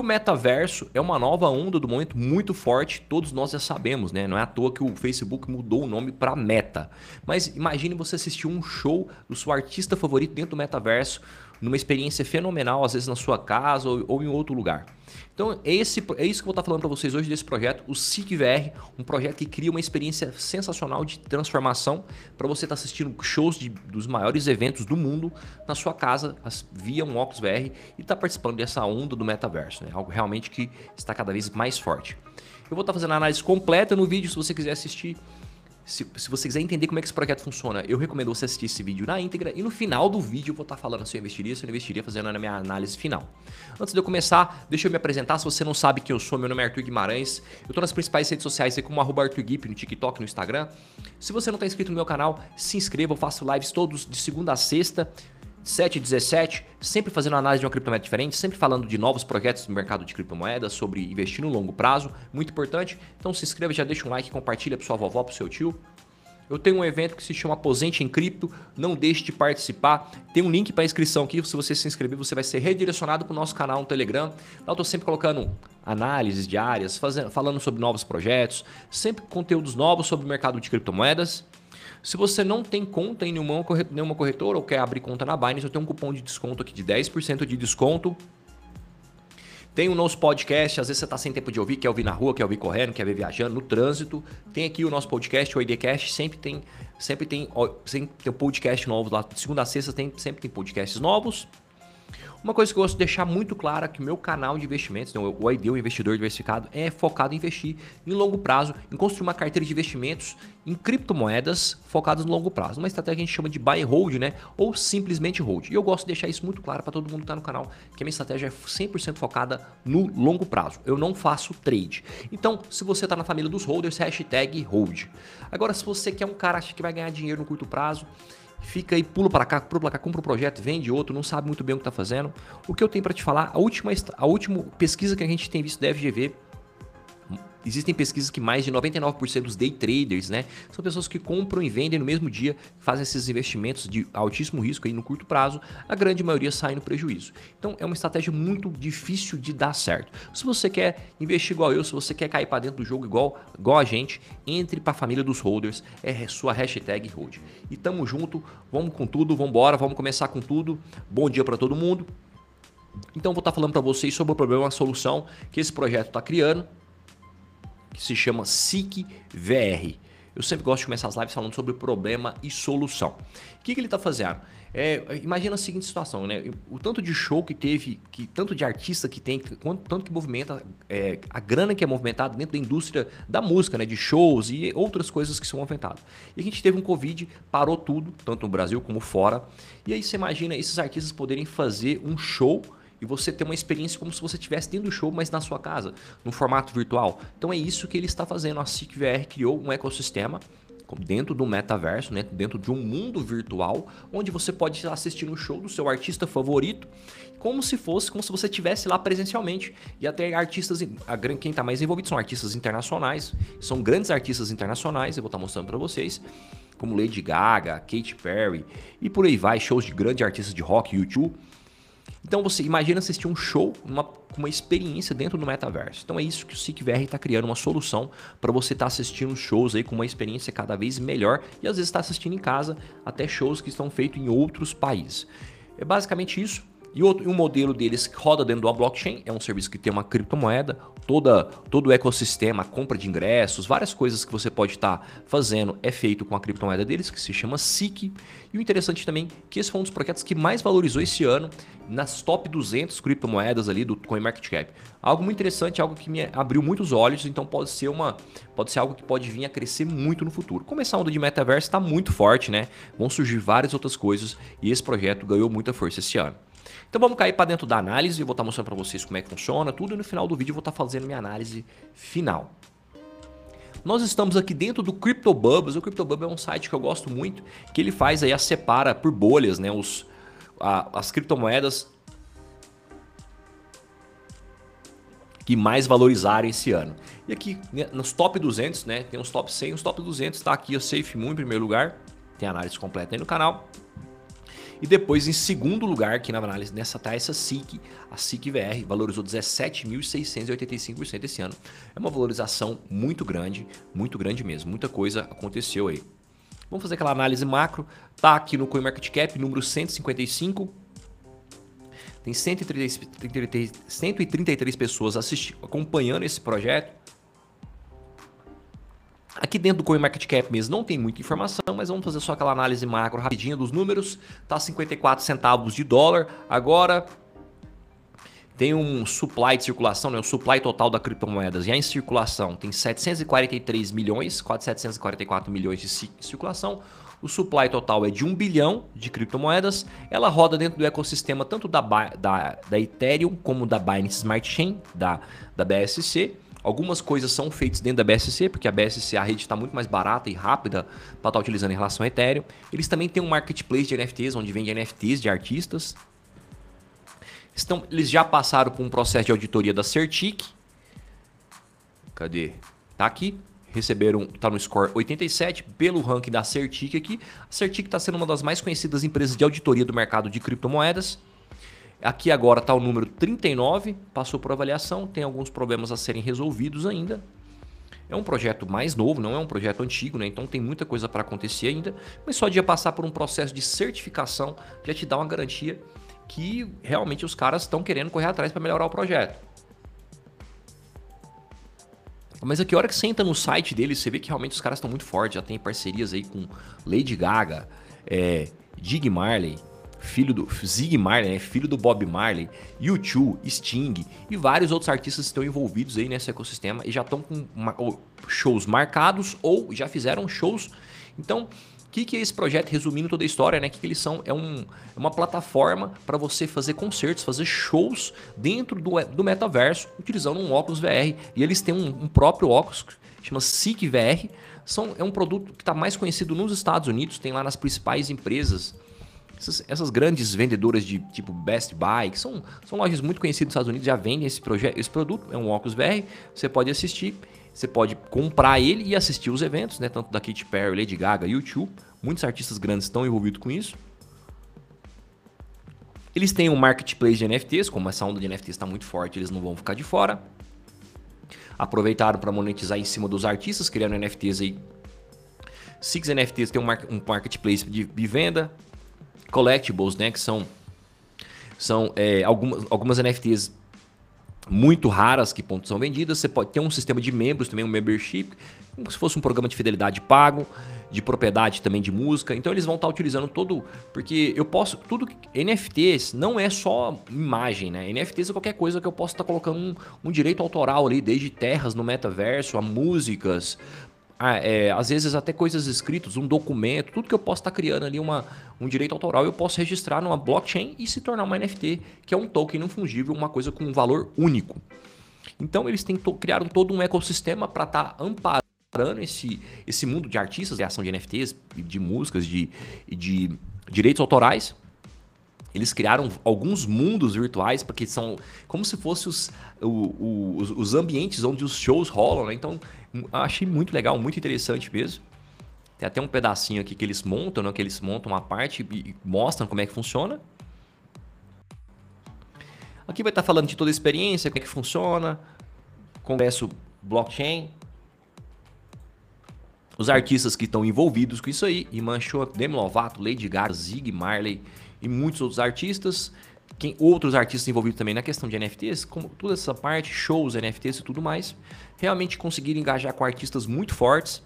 o metaverso é uma nova onda do momento muito forte, todos nós já sabemos, né? Não é à toa que o Facebook mudou o nome para Meta. Mas imagine você assistir um show do seu artista favorito dentro do metaverso, numa experiência fenomenal, às vezes na sua casa ou, ou em outro lugar. Então, esse, é isso que eu vou estar falando para vocês hoje desse projeto, o SICVR, um projeto que cria uma experiência sensacional de transformação para você estar assistindo shows de, dos maiores eventos do mundo na sua casa via um óculos VR e estar participando dessa onda do metaverso, né? algo realmente que está cada vez mais forte. Eu vou estar fazendo a análise completa no vídeo, se você quiser assistir se, se, você quiser entender como é que esse projeto funciona, eu recomendo você assistir esse vídeo na íntegra e no final do vídeo eu vou estar falando se eu investiria, se eu investiria, fazendo a minha análise final. Antes de eu começar, deixa eu me apresentar. Se você não sabe quem eu sou, meu nome é Arthur Guimarães. Eu estou nas principais redes sociais, como arroba ArthurGuip, no TikTok, no Instagram. Se você não está inscrito no meu canal, se inscreva. Eu faço lives todos de segunda a sexta. 7 e 17, sempre fazendo análise de uma criptomoeda diferente, sempre falando de novos projetos no mercado de criptomoedas, sobre investir no longo prazo, muito importante. Então se inscreva, já deixa um like, compartilha para sua vovó, para seu tio. Eu tenho um evento que se chama Aposente em Cripto, não deixe de participar. Tem um link para inscrição aqui, se você se inscrever, você vai ser redirecionado para o nosso canal no Telegram. Lá eu estou sempre colocando análises diárias, fazendo, falando sobre novos projetos, sempre conteúdos novos sobre o mercado de criptomoedas. Se você não tem conta em nenhuma, corretora ou quer abrir conta na Binance, eu tenho um cupom de desconto aqui de 10% de desconto. Tem o nosso podcast, às vezes você está sem tempo de ouvir, quer ouvir na rua, quer ouvir correndo, quer ver viajando, no trânsito. Tem aqui o nosso podcast, o IDcast, sempre tem, sempre tem, sempre tem podcast novo lá. De segunda a sexta tem, sempre tem podcasts novos. Uma coisa que eu gosto de deixar muito clara é que o meu canal de investimentos, então, o ID, o investidor diversificado, é focado em investir em longo prazo, em construir uma carteira de investimentos em criptomoedas focadas no longo prazo. Uma estratégia que a gente chama de buy and hold, né? Ou simplesmente hold. E eu gosto de deixar isso muito claro para todo mundo que está no canal, que a minha estratégia é 100% focada no longo prazo. Eu não faço trade. Então, se você está na família dos holders, hashtag hold. Agora, se você quer um cara que vai ganhar dinheiro no curto prazo, fica aí, pula para cá, pula para cá, compra um projeto, vende outro, não sabe muito bem o que está fazendo. O que eu tenho para te falar, a última, a última pesquisa que a gente tem visto da FGV Existem pesquisas que mais de 99% dos day traders, né, são pessoas que compram e vendem no mesmo dia, fazem esses investimentos de altíssimo risco aí no curto prazo, a grande maioria sai no prejuízo. Então é uma estratégia muito difícil de dar certo. Se você quer investir igual eu, se você quer cair para dentro do jogo igual, igual a gente, entre para a família dos holders, é sua hashtag hold. E tamo junto, vamos com tudo, vamos embora, vamos começar com tudo. Bom dia para todo mundo. Então vou estar tá falando para vocês sobre o problema, a solução que esse projeto está criando que se chama SIC VR. Eu sempre gosto de começar as lives falando sobre problema e solução. O que, que ele está fazendo? É, imagina a seguinte situação, né? O tanto de show que teve, que tanto de artista que tem, quanto, tanto que movimenta, é, a grana que é movimentada dentro da indústria da música, né? De shows e outras coisas que são movimentadas. E a gente teve um Covid, parou tudo, tanto no Brasil como fora. E aí você imagina esses artistas poderem fazer um show e você ter uma experiência como se você estivesse dentro do show, mas na sua casa, no formato virtual. Então é isso que ele está fazendo. A SIC VR criou um ecossistema dentro do metaverso, né? dentro de um mundo virtual, onde você pode assistir um show do seu artista favorito, como se fosse, como se você estivesse lá presencialmente. E até artistas, a, quem está mais envolvido são artistas internacionais, são grandes artistas internacionais, eu vou estar tá mostrando para vocês, como Lady Gaga, Katy Perry e por aí vai, shows de grandes artistas de rock, YouTube então você imagina assistir um show, uma, uma experiência dentro do metaverso. Então é isso que o SICVR está criando, uma solução para você estar tá assistindo shows aí com uma experiência cada vez melhor e às vezes estar tá assistindo em casa até shows que estão feitos em outros países. É basicamente isso. E outro, um modelo deles roda dentro da blockchain, é um serviço que tem uma criptomoeda, toda, todo o ecossistema, compra de ingressos, várias coisas que você pode estar tá fazendo é feito com a criptomoeda deles, que se chama SIC. E o interessante também que esse foi um dos projetos que mais valorizou esse ano nas top 200 criptomoedas ali do CoinMarketCap. Algo muito interessante, algo que me abriu muitos olhos, então pode ser uma, pode ser algo que pode vir a crescer muito no futuro. Como essa onda de metaverso está muito forte, né? Vão surgir várias outras coisas e esse projeto ganhou muita força esse ano. Então vamos cair para dentro da análise, eu vou estar tá mostrando para vocês como é que funciona tudo e no final do vídeo eu vou estar tá fazendo minha análise final. Nós estamos aqui dentro do CryptoBubbles. O CryptoBubble é um site que eu gosto muito, que ele faz aí a separa por bolhas, né, os, a, as criptomoedas que mais valorizaram esse ano. E aqui né, nos top 200, né, tem os top 100, os top 200 está aqui o SafeMoon em primeiro lugar. Tem análise completa aí no canal. E depois, em segundo lugar, aqui na análise, nessa tá essa SIC, a SIC VR, valorizou 17.685% esse ano. É uma valorização muito grande, muito grande mesmo. Muita coisa aconteceu aí. Vamos fazer aquela análise macro. Tá aqui no CoinMarketCap, número 155. Tem 133, 133 pessoas assistindo, acompanhando esse projeto. Aqui dentro do CoinMarketCap mesmo não tem muita informação, mas vamos fazer só aquela análise macro rapidinha dos números. Tá 54 centavos de dólar. Agora tem um supply de circulação, né, o supply total da criptomoedas já em circulação tem 743 milhões, quase 744 milhões de circulação. O supply total é de 1 bilhão de criptomoedas. Ela roda dentro do ecossistema tanto da, da, da Ethereum como da Binance Smart Chain, da, da BSC. Algumas coisas são feitas dentro da BSC, porque a BSC, a rede está muito mais barata e rápida para estar tá utilizando em relação ao Ethereum. Eles também têm um marketplace de NFTs, onde vende NFTs de artistas. Estão, eles já passaram por um processo de auditoria da Certic. Cadê? Tá aqui. Receberam, tá no score 87 pelo ranking da Certic aqui. A Certic está sendo uma das mais conhecidas empresas de auditoria do mercado de criptomoedas. Aqui agora está o número 39, passou por avaliação, tem alguns problemas a serem resolvidos ainda. É um projeto mais novo, não é um projeto antigo, né? então tem muita coisa para acontecer ainda, mas só de passar por um processo de certificação já te dá uma garantia que realmente os caras estão querendo correr atrás para melhorar o projeto. Mas aqui, a hora que você entra no site deles, você vê que realmente os caras estão muito fortes, já tem parcerias aí com Lady Gaga, é, Dig Marley, filho do Zig Marley, né? filho do Bob Marley, U2, Sting e vários outros artistas estão envolvidos aí nesse ecossistema e já estão com shows marcados ou já fizeram shows. Então, o que, que é esse projeto, resumindo toda a história, né? O que, que eles são? É, um, é uma plataforma para você fazer concertos, fazer shows dentro do, do metaverso, utilizando um óculos VR. E eles têm um, um próprio óculos, chama SIC VR. São, é um produto que está mais conhecido nos Estados Unidos, tem lá nas principais empresas essas, essas, grandes vendedoras de tipo Best Buy, que são, são lojas muito conhecidas nos Estados Unidos, já vendem esse, esse produto, é um óculos VR, você pode assistir, você pode comprar ele e assistir os eventos, né? Tanto da Katy Perry, Lady Gaga, YouTube. Muitos artistas grandes estão envolvidos com isso. Eles têm um marketplace de NFTs, como essa onda de NFTs está muito forte, eles não vão ficar de fora. Aproveitaram para monetizar em cima dos artistas, criando NFTs aí. Six NFTs tem um, marketplace de, de venda collectibles, né? Que são, são é, algumas, algumas NFTs muito raras que são vendidas. Você pode ter um sistema de membros também, um membership, como se fosse um programa de fidelidade pago, de propriedade também de música. Então eles vão estar utilizando todo, porque eu posso tudo NFTs não é só imagem, né? NFTs é qualquer coisa que eu possa estar colocando um, um direito autoral ali, desde terras no metaverso, a músicas, ah, é, às vezes até coisas escritas, um documento, tudo que eu posso estar tá criando ali uma, um direito autoral, eu posso registrar numa blockchain e se tornar uma NFT, que é um token não fungível, uma coisa com um valor único. Então eles têm criaram todo um ecossistema para estar tá amparando esse, esse mundo de artistas, de ação de NFTs, de músicas, de, de direitos autorais. Eles criaram alguns mundos virtuais, porque são como se fossem os, os, os ambientes onde os shows rolam, né? Então Achei muito legal, muito interessante mesmo. Tem até um pedacinho aqui que eles montam, né? que eles montam uma parte e mostram como é que funciona. Aqui vai estar falando de toda a experiência, como é que funciona, congresso blockchain, os artistas que estão envolvidos com isso aí, Iman Show, Demi Lovato, Lady Gaga, Zig Marley e muitos outros artistas. Quem, outros artistas envolvidos também na questão de NFTs, como toda essa parte, shows, NFTs e tudo mais realmente conseguiram engajar com artistas muito fortes.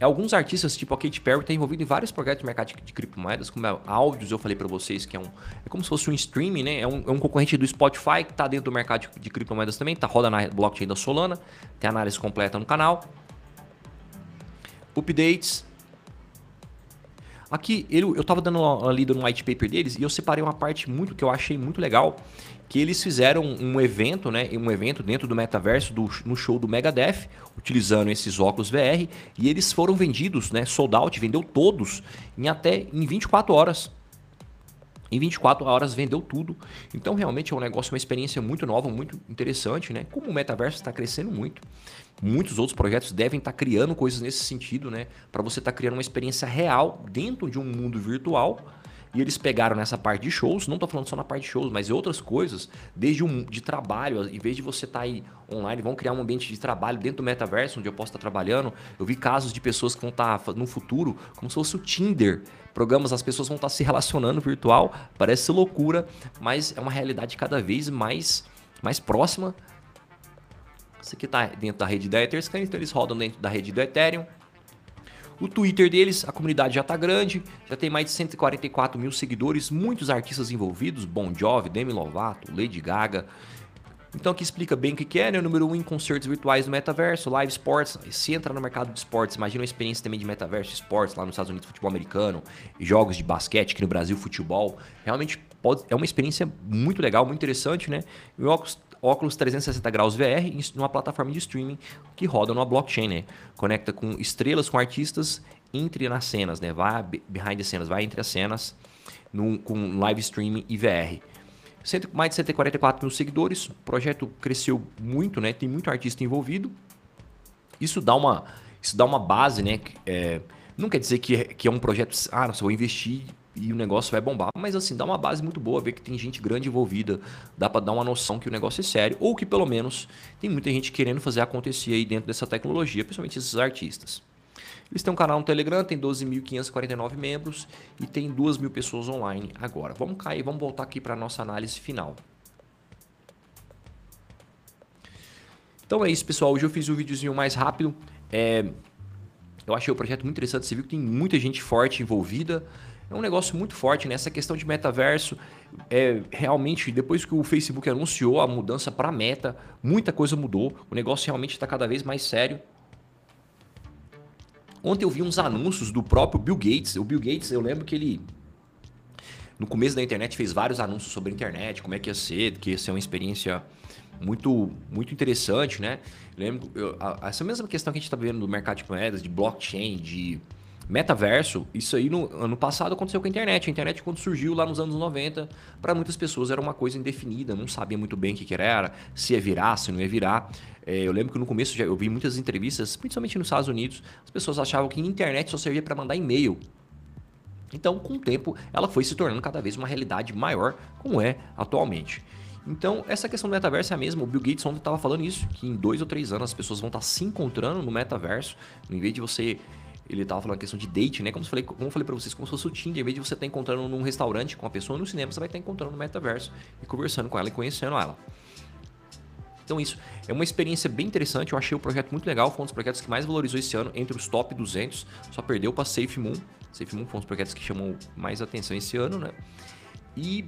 Alguns artistas, tipo a Katy Perry, estão envolvidos em vários projetos de mercado de, de criptomoedas, como a Áudios, eu falei para vocês que é um é como se fosse um streaming, né? É um, é um concorrente do Spotify que está dentro do mercado de, de criptomoedas também, tá roda na blockchain da Solana, tem análise completa no canal. Updates. Aqui, ele, eu estava dando uma lida no white paper deles e eu separei uma parte muito que eu achei muito legal, que eles fizeram um evento, né, um evento dentro do metaverso do, no show do Megadeth, utilizando esses óculos VR, e eles foram vendidos, né, sold out, vendeu todos em até em 24 horas. Em 24 horas vendeu tudo. Então realmente é um negócio, uma experiência muito nova, muito interessante, né? Como o metaverso está crescendo muito, muitos outros projetos devem estar tá criando coisas nesse sentido, né? Para você estar tá criando uma experiência real dentro de um mundo virtual E eles pegaram nessa parte de shows, não estou falando só na parte de shows, mas outras coisas, desde um de trabalho, em vez de você estar tá aí online, vão criar um ambiente de trabalho dentro do metaverso, onde eu posso estar tá trabalhando. Eu vi casos de pessoas que vão estar tá, no futuro, como se fosse o Tinder. Programas, as pessoas vão estar tá se relacionando virtual, parece loucura, mas é uma realidade cada vez mais, mais próxima. Isso aqui está dentro da rede da Etherscan, então eles rodam dentro da rede do Ethereum. O Twitter deles, a comunidade já está grande, já tem mais de 144 mil seguidores, muitos artistas envolvidos, Bon Jovi, Demi Lovato, Lady Gaga. Então aqui explica bem o que é, né? O número 1 um em concertos virtuais no metaverso, live sports. Se entra no mercado de esportes, imagina uma experiência também de metaverso esportes lá nos Estados Unidos, futebol americano, jogos de basquete, aqui no Brasil, futebol. Realmente pode, é uma experiência muito legal, muito interessante, né? O óculos óculos 360 graus VR numa plataforma de streaming que roda numa blockchain, né? Conecta com estrelas, com artistas, entre nas cenas, né? Vai behind the cenas, vai entre as cenas num, com live streaming e VR. Mais de 144 mil seguidores, o projeto cresceu muito, né? Tem muito artista envolvido. Isso dá uma, isso dá uma base, né? É, não quer dizer que é, que é um projeto, ah, nossa, vou investir e o negócio vai bombar. Mas assim, dá uma base muito boa, ver que tem gente grande envolvida, dá para dar uma noção que o negócio é sério, ou que pelo menos tem muita gente querendo fazer acontecer aí dentro dessa tecnologia, principalmente esses artistas. Eles têm um canal no Telegram, tem 12.549 membros e tem 2 mil pessoas online agora. Vamos cair, vamos voltar aqui para a nossa análise final. Então é isso, pessoal. Hoje eu fiz um videozinho mais rápido. É... Eu achei o projeto muito interessante. Você viu que tem muita gente forte envolvida é um negócio muito forte nessa né? questão de metaverso. É, realmente, depois que o Facebook anunciou a mudança para meta, muita coisa mudou. O negócio realmente está cada vez mais sério. Ontem eu vi uns anúncios do próprio Bill Gates. O Bill Gates, eu lembro que ele no começo da internet fez vários anúncios sobre a internet, como é que ia ser, que ia ser uma experiência muito muito interessante, né? Eu lembro eu, a, essa mesma questão que a gente está vendo no mercado de moedas, de blockchain, de Metaverso, isso aí no ano passado aconteceu com a internet. A internet, quando surgiu lá nos anos 90, para muitas pessoas era uma coisa indefinida, não sabia muito bem o que, que era, se ia virar, se não ia virar. É, eu lembro que no começo já, eu vi muitas entrevistas, principalmente nos Estados Unidos, as pessoas achavam que a internet só servia para mandar e-mail. Então, com o tempo, ela foi se tornando cada vez uma realidade maior, como é atualmente. Então, essa questão do metaverso é a mesma. O Bill Gates ontem estava falando isso, que em dois ou três anos as pessoas vão estar tá se encontrando no metaverso, em vez de você ele tava falando a questão de date, né? Como eu falei, como eu falei para vocês, como se fosse o Tinder, em vez de você estar tá encontrando num restaurante com a pessoa no cinema, você vai estar tá encontrando no metaverso e conversando com ela e conhecendo ela. Então isso é uma experiência bem interessante, eu achei o projeto muito legal, foi um dos projetos que mais valorizou esse ano entre os top 200, só perdeu para Safe Moon. Safe Moon foi um dos projetos que chamou mais atenção esse ano, né? E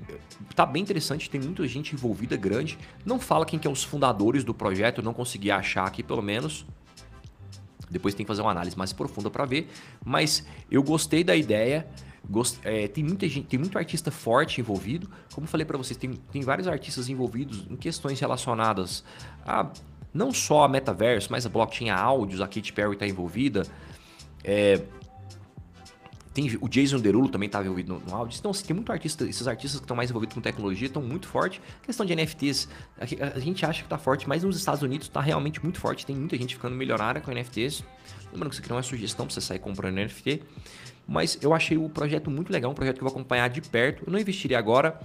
tá bem interessante, tem muita gente envolvida grande. Não fala quem que é os fundadores do projeto, eu não consegui achar aqui pelo menos, depois tem que fazer uma análise mais profunda para ver. Mas eu gostei da ideia. Gost... É, tem muita gente, tem muito artista forte envolvido. Como falei para vocês, tem, tem vários artistas envolvidos em questões relacionadas a não só a metaverso, mas a blockchain, a áudios, a Katy Perry está envolvida. É, tem, o Jason Derulo também estava envolvido no, no áudio. Então, assim, tem muito artista, esses artistas que estão mais envolvidos com tecnologia estão muito fortes. A questão de NFTs, a, a gente acha que está forte, mas nos Estados Unidos está realmente muito forte. Tem muita gente ficando milionária com NFTs. Lembrando que isso aqui não é sugestão para você sair comprando NFT. Mas eu achei o projeto muito legal, um projeto que eu vou acompanhar de perto. Eu não investiria agora,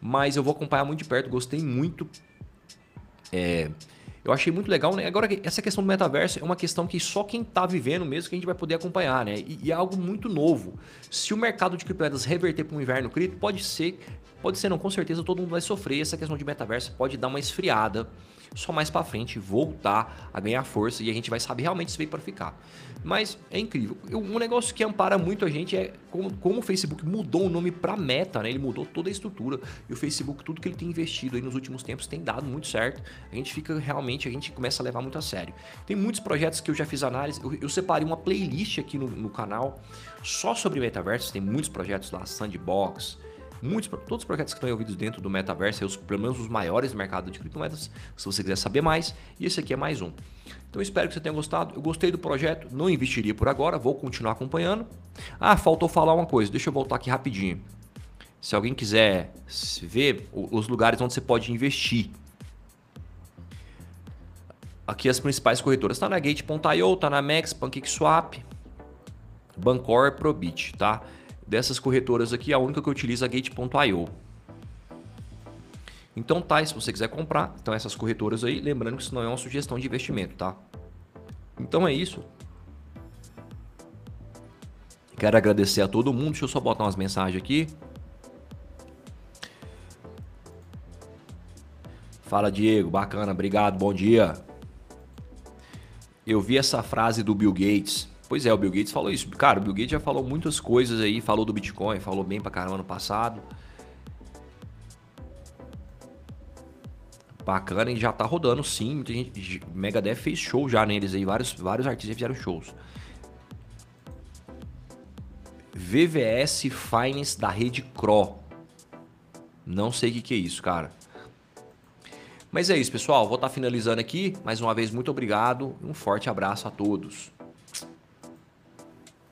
mas eu vou acompanhar muito de perto. Gostei muito. É, eu achei muito legal, né? Agora, essa questão do metaverso é uma questão que só quem está vivendo mesmo que a gente vai poder acompanhar, né? E, e é algo muito novo. Se o mercado de criptomoedas reverter para um inverno cripto, pode ser, pode ser não, com certeza todo mundo vai sofrer. Essa questão de metaverso pode dar uma esfriada só mais para frente voltar a ganhar força e a gente vai saber realmente se veio para ficar. Mas é incrível. Um negócio que ampara muito a gente é como, como o Facebook mudou o nome para Meta, né? Ele mudou toda a estrutura e o Facebook tudo que ele tem investido aí nos últimos tempos tem dado muito certo. A gente fica realmente, a gente começa a levar muito a sério. Tem muitos projetos que eu já fiz análise. Eu, eu separei uma playlist aqui no, no canal só sobre metaversos. Tem muitos projetos lá, Sandbox, muitos, todos os projetos que estão envolvidos dentro do metaverso, os, pelo menos os maiores do mercado de criptomoedas, se você quiser saber mais, e esse aqui é mais um. Então espero que você tenha gostado. Eu gostei do projeto, não investiria por agora, vou continuar acompanhando. Ah, faltou falar uma coisa, deixa eu voltar aqui rapidinho. Se alguém quiser ver os lugares onde você pode investir. Aqui as principais corretoras. Está na Gate.io, está na Max, PancakeSwap, Bancor, Probit, tá? Dessas corretoras aqui, a única que eu utilizo é a Gate.io. Então tá, se você quiser comprar, então essas corretoras aí, lembrando que isso não é uma sugestão de investimento, tá? Então é isso. Quero agradecer a todo mundo. Deixa eu só botar umas mensagens aqui. Fala, Diego. Bacana, obrigado. Bom dia. Eu vi essa frase do Bill Gates. Pois é, o Bill Gates falou isso. Cara, o Bill Gates já falou muitas coisas aí, falou do Bitcoin, falou bem pra caramba no passado. Bacana, e já tá rodando sim. Muita gente, Megadeth fez show já neles aí, vários, vários artistas fizeram shows. VVS Finance da rede Cro. Não sei o que, que é isso, cara. Mas é isso, pessoal. Vou estar tá finalizando aqui. Mais uma vez, muito obrigado. Um forte abraço a todos.